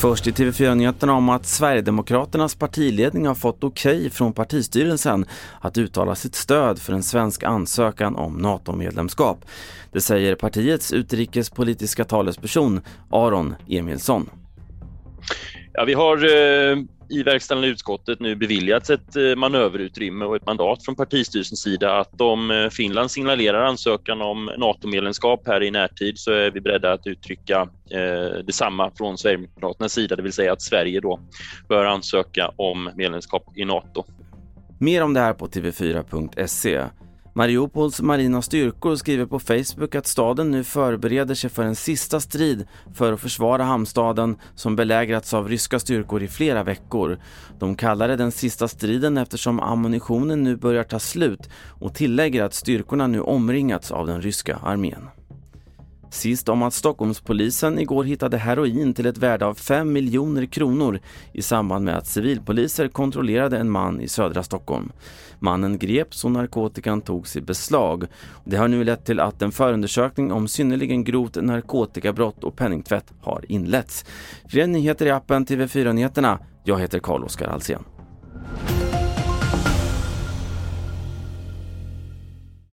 Först i TV4-nyheterna om att Sverigedemokraternas partiledning har fått okej okay från partistyrelsen att uttala sitt stöd för en svensk ansökan om NATO-medlemskap. Det säger partiets utrikespolitiska talesperson Aron Emilsson. Ja, vi har eh, i verkställande utskottet nu beviljats ett eh, manöverutrymme och ett mandat från partistyrelsens sida att om eh, Finland signalerar ansökan om NATO-medlemskap här i närtid så är vi beredda att uttrycka eh, detsamma från Sverigedemokraternas sida, det vill säga att Sverige då bör ansöka om medlemskap i NATO. Mer om det här på tv4.se. Mariupols marina styrkor skriver på Facebook att staden nu förbereder sig för en sista strid för att försvara hamnstaden som belägrats av ryska styrkor i flera veckor. De kallar det den sista striden eftersom ammunitionen nu börjar ta slut och tillägger att styrkorna nu omringats av den ryska armén. Sist om att Stockholmspolisen igår hittade heroin till ett värde av 5 miljoner kronor i samband med att civilpoliser kontrollerade en man i södra Stockholm. Mannen greps och narkotikan togs i beslag. Det har nu lett till att en förundersökning om synnerligen grovt narkotikabrott och penningtvätt har inletts. Fler nyheter i appen TV4 Nyheterna. Jag heter Carl-Oskar Alsen.